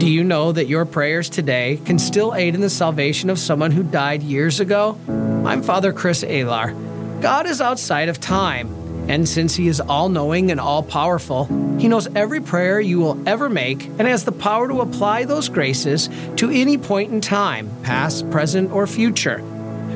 Do you know that your prayers today can still aid in the salvation of someone who died years ago? I'm Father Chris Alar. God is outside of time, and since He is all knowing and all powerful, He knows every prayer you will ever make and has the power to apply those graces to any point in time, past, present, or future.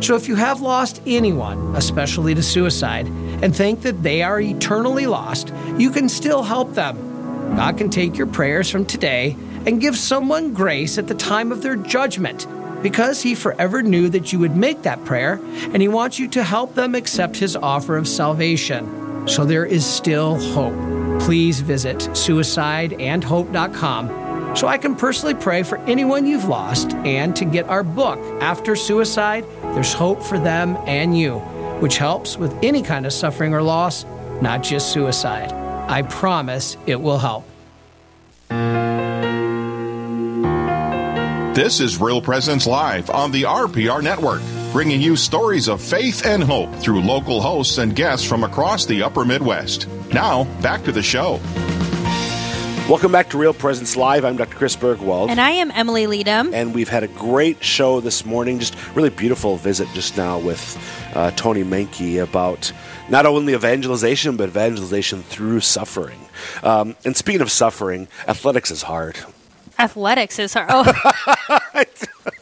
So if you have lost anyone, especially to suicide, and think that they are eternally lost, you can still help them. God can take your prayers from today and give someone grace at the time of their judgment because he forever knew that you would make that prayer and he wants you to help them accept his offer of salvation. So there is still hope. Please visit suicideandhope.com so I can personally pray for anyone you've lost and to get our book, After Suicide, There's Hope for Them and You, which helps with any kind of suffering or loss, not just suicide. I promise it will help. This is Real Presence Live on the RPR Network, bringing you stories of faith and hope through local hosts and guests from across the upper Midwest. Now, back to the show. Welcome back to Real Presence Live. I'm Dr. Chris Burgwald. And I am Emily Leadham. And we've had a great show this morning. Just really beautiful visit just now with uh, Tony Menke about not only evangelization, but evangelization through suffering. Um, and speaking of suffering, athletics is hard. Athletics is hard. Oh.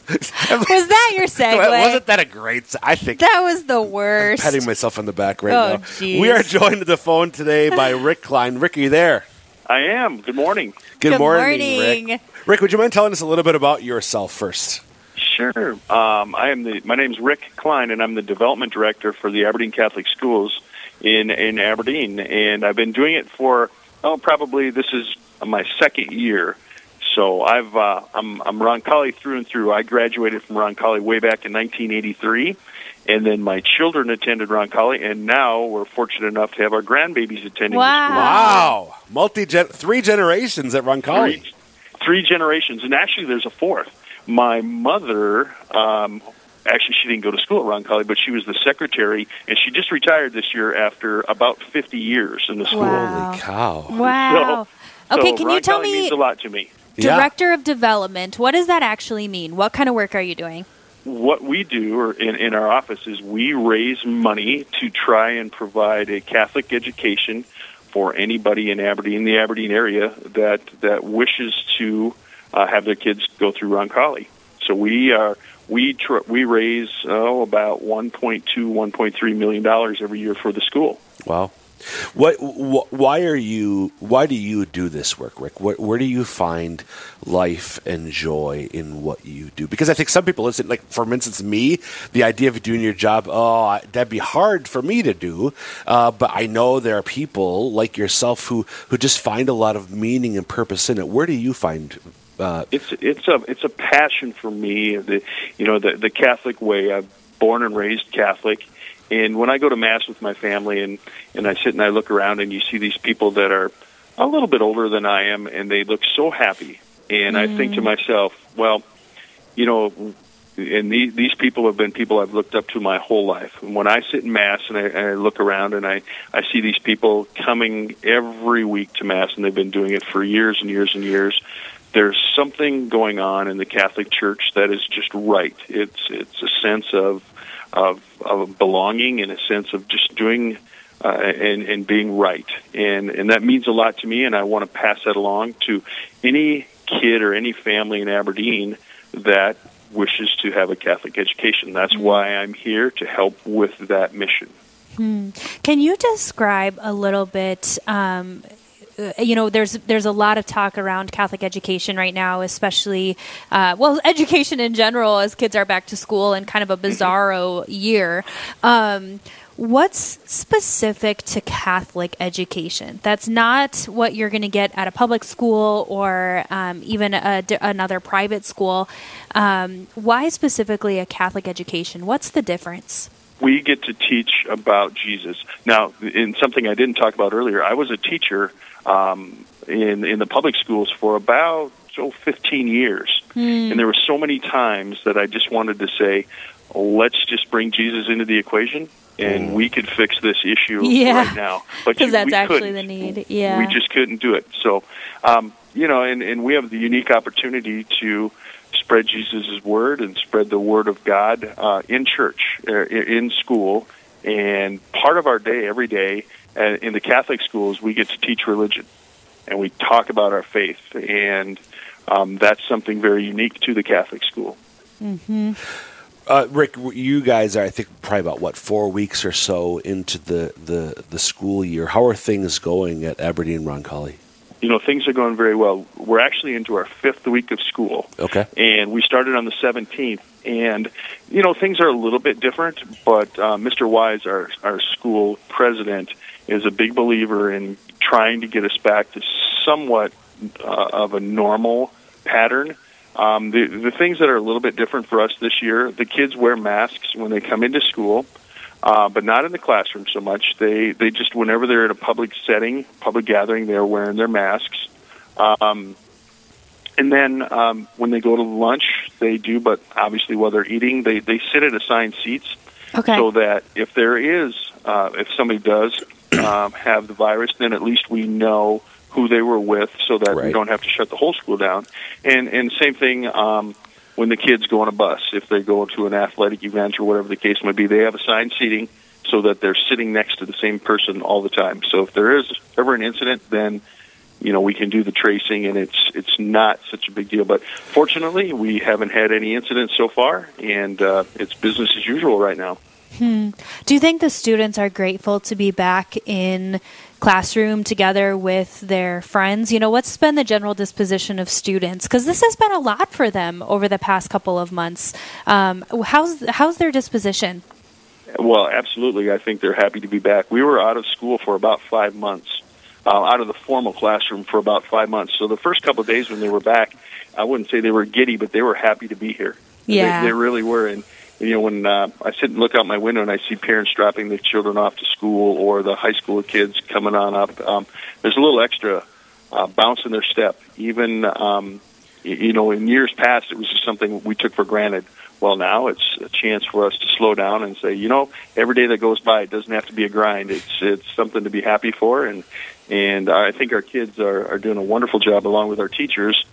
was that your segue? Wasn't that a great? I think that was the worst. I'm patting myself on the back right oh, now. Geez. We are joined to the phone today by Rick Klein. Rick, are you there? I am. Good morning. Good, Good morning, morning, Rick. Rick, would you mind telling us a little bit about yourself first? Sure. Um, I am the. My name's Rick Klein, and I'm the development director for the Aberdeen Catholic Schools in in Aberdeen, and I've been doing it for oh probably this is my second year. So I've uh, I'm I'm Roncalli through and through. I graduated from Roncalli way back in 1983, and then my children attended Roncalli, and now we're fortunate enough to have our grandbabies attending. Wow! The school. Wow, multi three generations at Roncalli. Three, three generations, and actually there's a fourth. My mother. Um, Actually, she didn't go to school at Roncalli, but she was the secretary, and she just retired this year after about 50 years in the school. Wow. Holy cow! Wow. So, okay, so can you tell Roncalli me, means a lot to me. Yeah. Director of Development, what does that actually mean? What kind of work are you doing? what we do in, in our office is we raise money to try and provide a Catholic education for anybody in Aberdeen, the Aberdeen area, that that wishes to uh, have their kids go through Roncalli. So we are we tr- we raise oh about 1.2 1.3 million dollars every year for the school. Wow. What, wh- why are you? Why do you do this work, Rick? Where, where do you find life and joy in what you do? Because I think some people listen. Like for instance, me, the idea of doing your job, oh, that'd be hard for me to do. Uh, but I know there are people like yourself who who just find a lot of meaning and purpose in it. Where do you find? Uh, It's it's a it's a passion for me. The you know the the Catholic way. I'm born and raised Catholic, and when I go to mass with my family and and I sit and I look around and you see these people that are a little bit older than I am and they look so happy, and I think to myself, well, you know. And these, these people have been people I've looked up to my whole life. And when I sit in mass and I, and I look around and I, I see these people coming every week to mass, and they've been doing it for years and years and years, there's something going on in the Catholic Church that is just right. It's it's a sense of of, of belonging and a sense of just doing uh, and and being right, and and that means a lot to me, and I want to pass that along to any kid or any family in Aberdeen that wishes to have a Catholic education. That's why I'm here to help with that mission. Hmm. Can you describe a little bit? Um, uh, you know, there's there's a lot of talk around Catholic education right now, especially uh, well, education in general, as kids are back to school and kind of a bizarro year. Um, what's specific to Catholic education? That's not what you're going to get at a public school or um, even another private school. Um, why specifically a Catholic education? What's the difference? We get to teach about Jesus. Now, in something I didn't talk about earlier, I was a teacher um, in in the public schools for about oh, 15 years, mm. and there were so many times that I just wanted to say, "Let's just bring Jesus into the equation." And mm. we could fix this issue yeah. right now, but because that's actually couldn't. the need. Yeah, we just couldn't do it. So, um, you know, and, and we have the unique opportunity to spread Jesus' word and spread the word of God uh, in church, uh, in school, and part of our day every day uh, in the Catholic schools, we get to teach religion and we talk about our faith, and um, that's something very unique to the Catholic school. Mm-hmm. Uh, Rick, you guys are, I think, probably about what four weeks or so into the, the, the school year. How are things going at Aberdeen Roncalli? You know, things are going very well. We're actually into our fifth week of school. Okay. And we started on the 17th. And, you know, things are a little bit different, but uh, Mr. Wise, our, our school president, is a big believer in trying to get us back to somewhat uh, of a normal pattern. Um, the, the things that are a little bit different for us this year, the kids wear masks when they come into school, uh, but not in the classroom so much. They they just whenever they're in a public setting, public gathering, they're wearing their masks. Um, and then um, when they go to lunch, they do, but obviously while they're eating, they they sit at assigned seats, okay. so that if there is uh, if somebody does um, have the virus, then at least we know who they were with, so that right. we don't have to shut the whole school down. And and same thing um, when the kids go on a bus, if they go to an athletic event or whatever the case may be, they have assigned seating so that they're sitting next to the same person all the time. So if there is ever an incident, then you know we can do the tracing and it's it's not such a big deal but fortunately we haven't had any incidents so far and uh, it's business as usual right now Hmm. Do you think the students are grateful to be back in classroom together with their friends? You know, what's been the general disposition of students? Because this has been a lot for them over the past couple of months. Um, how's how's their disposition? Well, absolutely. I think they're happy to be back. We were out of school for about five months, uh, out of the formal classroom for about five months. So the first couple of days when they were back, I wouldn't say they were giddy, but they were happy to be here. Yeah, they, they really were. And you know, when uh, I sit and look out my window and I see parents dropping their children off to school or the high school kids coming on up, um, there's a little extra uh, bounce in their step. Even, um, you know, in years past, it was just something we took for granted. Well, now it's a chance for us to slow down and say, you know, every day that goes by, it doesn't have to be a grind. It's it's something to be happy for, and and I think our kids are, are doing a wonderful job, along with our teachers,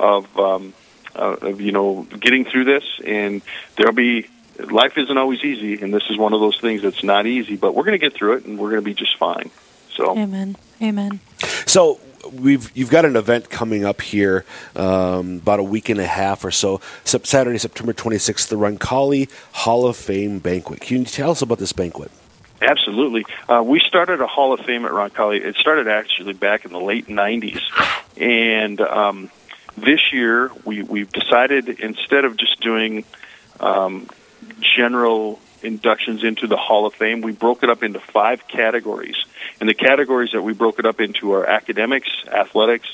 of um, uh, of you know getting through this. And there'll be life isn't always easy, and this is one of those things that's not easy. But we're going to get through it, and we're going to be just fine. So, amen, amen. So we've you've got an event coming up here um, about a week and a half or so. Saturday, September 26th, the Roncalli Hall of Fame banquet. Can you tell us about this banquet? Absolutely. Uh, we started a Hall of Fame at Roncalli. It started actually back in the late 90s. And um, this year, we, we've decided instead of just doing um, general inductions into the Hall of Fame, we broke it up into five categories. And the categories that we broke it up into are academics, athletics,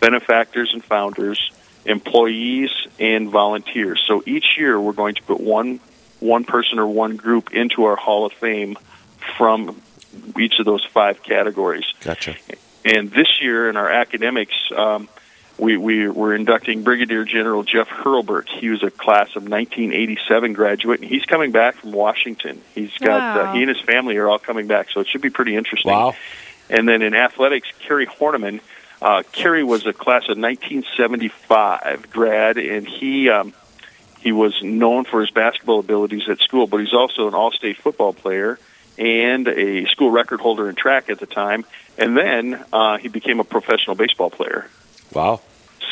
benefactors and founders, employees, and volunteers. So each year we're going to put one one person or one group into our Hall of Fame from each of those five categories. Gotcha. And this year in our academics, um, we, we were inducting Brigadier General Jeff Hurlburt. He was a class of 1987 graduate, and he's coming back from Washington. He's got uh, he and his family are all coming back, so it should be pretty interesting. Wow. And then in athletics, Kerry Horniman. Uh, Kerry was a class of 1975 grad, and he um, he was known for his basketball abilities at school, but he's also an all-state football player. and a school record holder in track at the time. And then uh, he became a professional baseball player. Wow.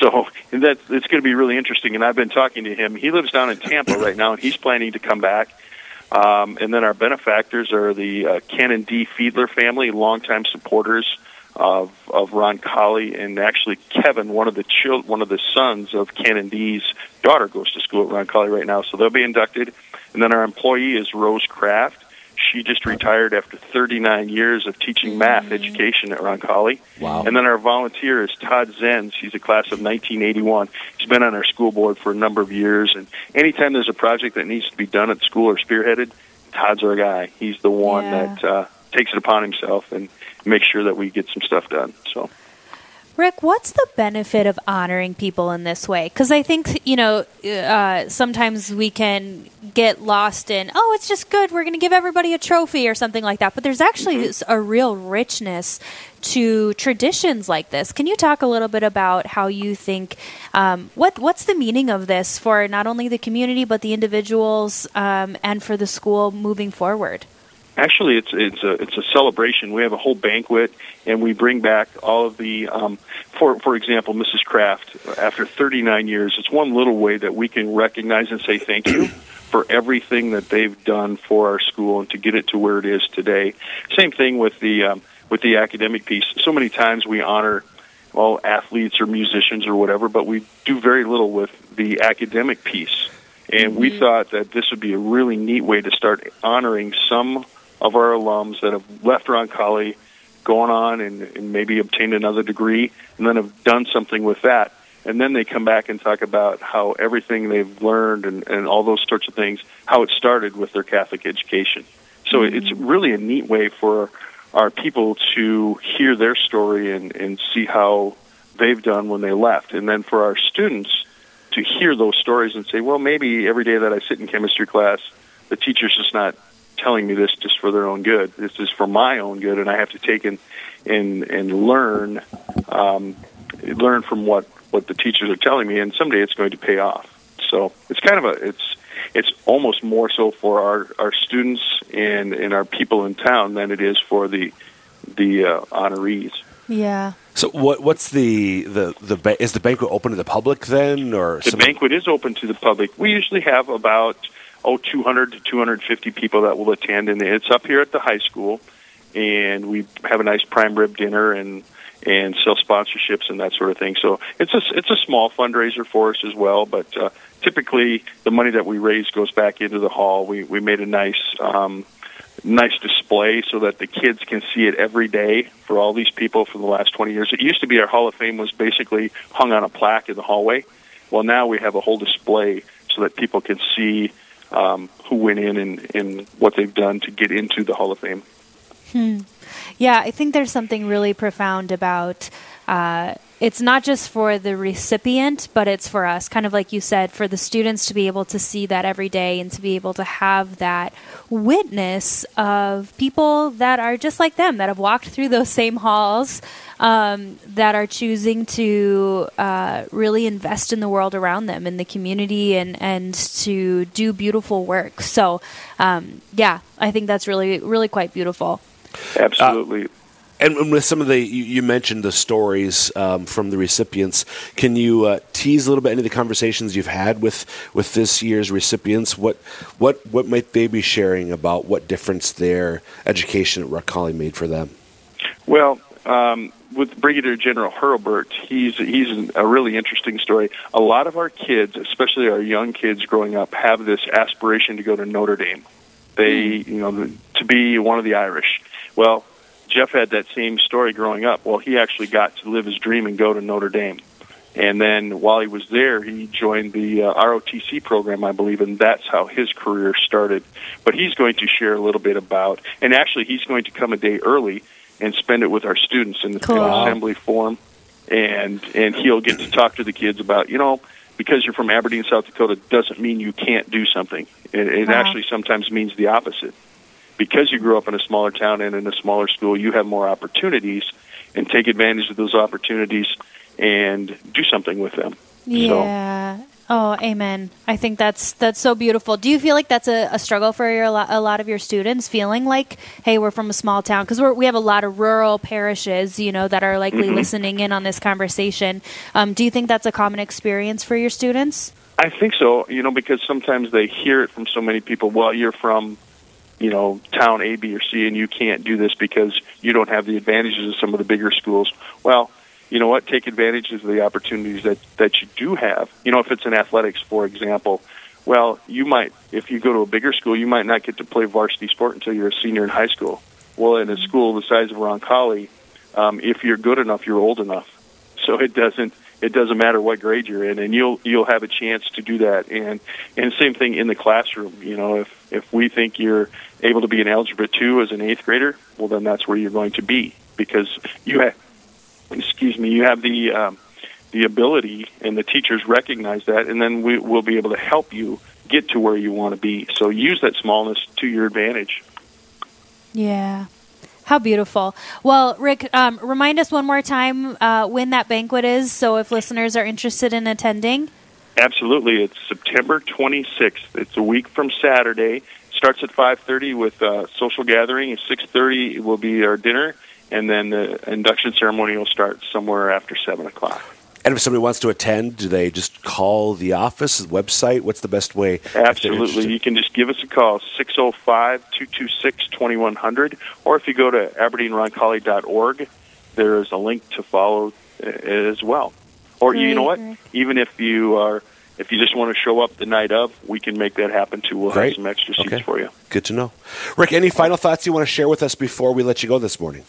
So and that it's going to be really interesting. And I've been talking to him. He lives down in Tampa right now, and he's planning to come back. Um, and then our benefactors are the uh, D. Fiedler family, longtime supporters of of Roncalli, and actually Kevin, one of the chil- one of the sons of Canon D's daughter, goes to school at Roncalli right now. So they'll be inducted. And then our employee is Rose Kraft. She just retired after 39 years of teaching math education at Roncalli. Wow. And then our volunteer is Todd Zenz. He's a class of 1981. He's been on our school board for a number of years. And anytime there's a project that needs to be done at school or spearheaded, Todd's our guy. He's the one Yeah. that uh, takes it upon himself and makes sure that we get some stuff done. So. Rick, what's the benefit of honoring people in this way? Because I think, you know, uh, sometimes we can get lost in, oh, it's just good. We're going to give everybody a trophy or something like that. But there's actually Mm-hmm. a real richness to traditions like this. Can you talk a little bit about how you think, um, what what's the meaning of this for not only the community, but the individuals um, and for the school moving forward? Actually, it's it's a it's a celebration. We have a whole banquet, and we bring back all of the, um, for for example, Mrs. Kraft. After 39 years, it's one little way that we can recognize and say thank you for everything that they've done for our school and to get it to where it is today. Same thing with the um, with the academic piece. So many times we honor well athletes or musicians or whatever, but we do very little with the academic piece. And we thought that this would be a really neat way to start honoring some of our alums that have left Roncalli, gone on and, and maybe obtained another degree, and then have done something with that. And then they come back and talk about how everything they've learned and, and all those sorts of things, how it started with their Catholic education. So mm-hmm. it's really a neat way for our people to hear their story and, and see how they've done when they left. And then for our students to hear those stories and say, well, maybe every day that I sit in chemistry class, the teacher's just not telling me this just for their own good. This is for my own good, and I have to take and and and learn um, learn from what what the teachers are telling me, and someday it's going to pay off. So it's kind of a it's it's almost more so for our our students and and our people in town than it is for the the uh, honorees. Yeah. So what what's the the the ba- is the banquet open to the public then or The some- banquet is open to the public. We usually have about oh 200 to 250 people that will attend, and it's up here at the high school. And we have a nice prime rib dinner and and sell sponsorships and that sort of thing. So it's a it's a small fundraiser for us as well. But uh, typically, the money that we raise goes back into the hall. We we made a nice. Um, nice display so that the kids can see it every day for all these people for the last 20 years. It used to be our Hall of Fame was basically hung on a plaque in the hallway. Well, now we have a whole display so that people can see um, who went in and, and what they've done to get into the Hall of Fame. Yeah, I think there's something really profound about uh, it's not just for the recipient, but it's for us, kind of like you said, for the students to be able to see that every day and to be able to have that witness of people that are just like them, that have walked through those same halls, um, that are choosing to uh, really invest in the world around them, in the community, and, and to do beautiful work. So, um, yeah, I think that's really, really quite beautiful. Absolutely. And and with some of the, you, you mentioned the stories um, from the recipients. Can you uh, tease a little bit any of the conversations you've had with, with this year's recipients? What what what might they be sharing about what difference their education at Rock made for them? Well, um, with Brigadier General Hurlburt, he's he's a really interesting story. A lot of our kids, especially our young kids growing up, have this aspiration to go to Notre Dame. They, you know, to be one of the Irish. Well, Jeff had that same story growing up. Well, he actually got to live his dream and go to Notre Dame. And then while he was there, he joined the uh, ROTC program, I believe, and that's how his career started. But he's going to share a little bit about, and actually, he's going to come a day early and spend it with our students in the Cool. assembly form, and and he'll get to talk to the kids about, you know, because you're from Aberdeen, South Dakota, doesn't mean you can't do something. It, it Wow. actually sometimes means the opposite. Because you grew up in a smaller town and in a smaller school, you have more opportunities, and take advantage of those opportunities and do something with them. Yeah. Oh, amen. I think that's that's so beautiful. Do you feel like that's a, a struggle for your, a lot of your students, feeling like, hey, we're from a small town because we have a lot of rural parishes, you know, that are likely mm-hmm. listening in on this conversation. Um, do you think that's a common experience for your students? I think so. You know, because sometimes they hear it from so many people. Well, you're from, you know, town A, B, or C, and you can't do this because you don't have the advantages of some of the bigger schools. Well you know what, take advantage of the opportunities that, that you do have. You know, if it's in athletics, for example, well, you might, if you go to a bigger school, you might not get to play varsity sport until you're a senior in high school. Well, in a school the size of Roncalli, um, if you're good enough, you're old enough. So it doesn't it doesn't matter what grade you're in, and you'll you'll have a chance to do that. And and same thing in the classroom. You know, if if we think you're able to be an algebra two as an eighth grader, well, then that's where you're going to be because you have excuse me, you have the um, the ability, and the teachers recognize that, and then we will be able to help you get to where you want to be. So use that smallness to your advantage. Yeah. How beautiful. Well, Rick, um, remind us one more time uh, when that banquet is, so if listeners are interested in attending. Absolutely, it's September 26th. It's a week from Saturday. Starts at 5:30 with a social gathering. At 6:30 will be our dinner, and then the induction ceremony will start somewhere after seven o'clock. And if somebody wants to attend, do they just call the office, the website? What's the best way? Absolutely. You can just give us a call, 605 226 2100. Or if you go to aberdeenroncalli.org, there is a link to follow uh, as well. Or great, you know what? Great. Even if you are. If you just want to show up the night of, we can make that happen too. We'll Great. have some extra seats okay. for you. Good to know. Rick, any final thoughts you want to share with us before we let you go this morning?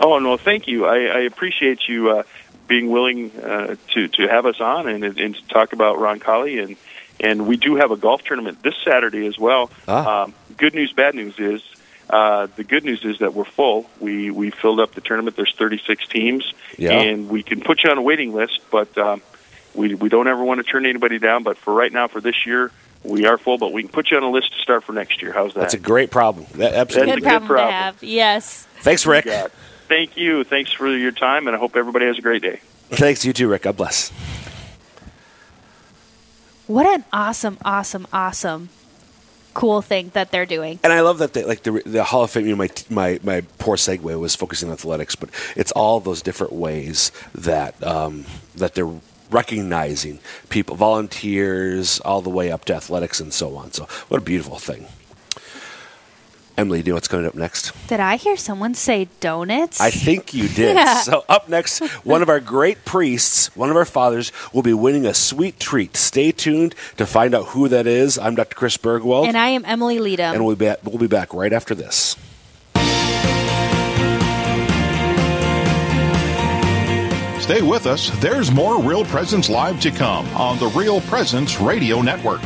Oh no, thank you. I, I appreciate you uh, being willing uh, to to have us on and, and to talk about Roncalli and and we do have a golf tournament this Saturday as well. Ah. Um, good news, bad news is uh, the good news is that we're full. We we filled up the tournament. There's 36 teams, yeah. and we can put you on a waiting list, but um, we we don't ever want to turn anybody down. But for right now, for this year, we are full, but we can put you on a list to start for next year. How's that? That's a great problem. That, absolutely. Good, problem, good problem to have. Yes. Thanks, Rick. Thank you. Thanks for your time, and I hope everybody has a great day. Thanks, you too, Rick. God bless. What an awesome, awesome, awesome cool thing that they're doing. And I love that they, like the, the Hall of Fame. You know, my my my poor segue was focusing on athletics, but it's all those different ways that um, that they're recognizing people, volunteers, all the way up to athletics and so on. So what a beautiful thing. Emily, do you know what's coming up next? Did I hear someone say donuts? I think you did. Yeah. So, up next, one of our great priests, one of our fathers, will be winning a sweet treat. Stay tuned to find out who that is. I'm Dr. Chris Burgwald. And I am Emily Leadham. And we'll be, back, we'll be back right after this. Stay with us. There's more Real Presence Live to come on the Real Presence Radio Network.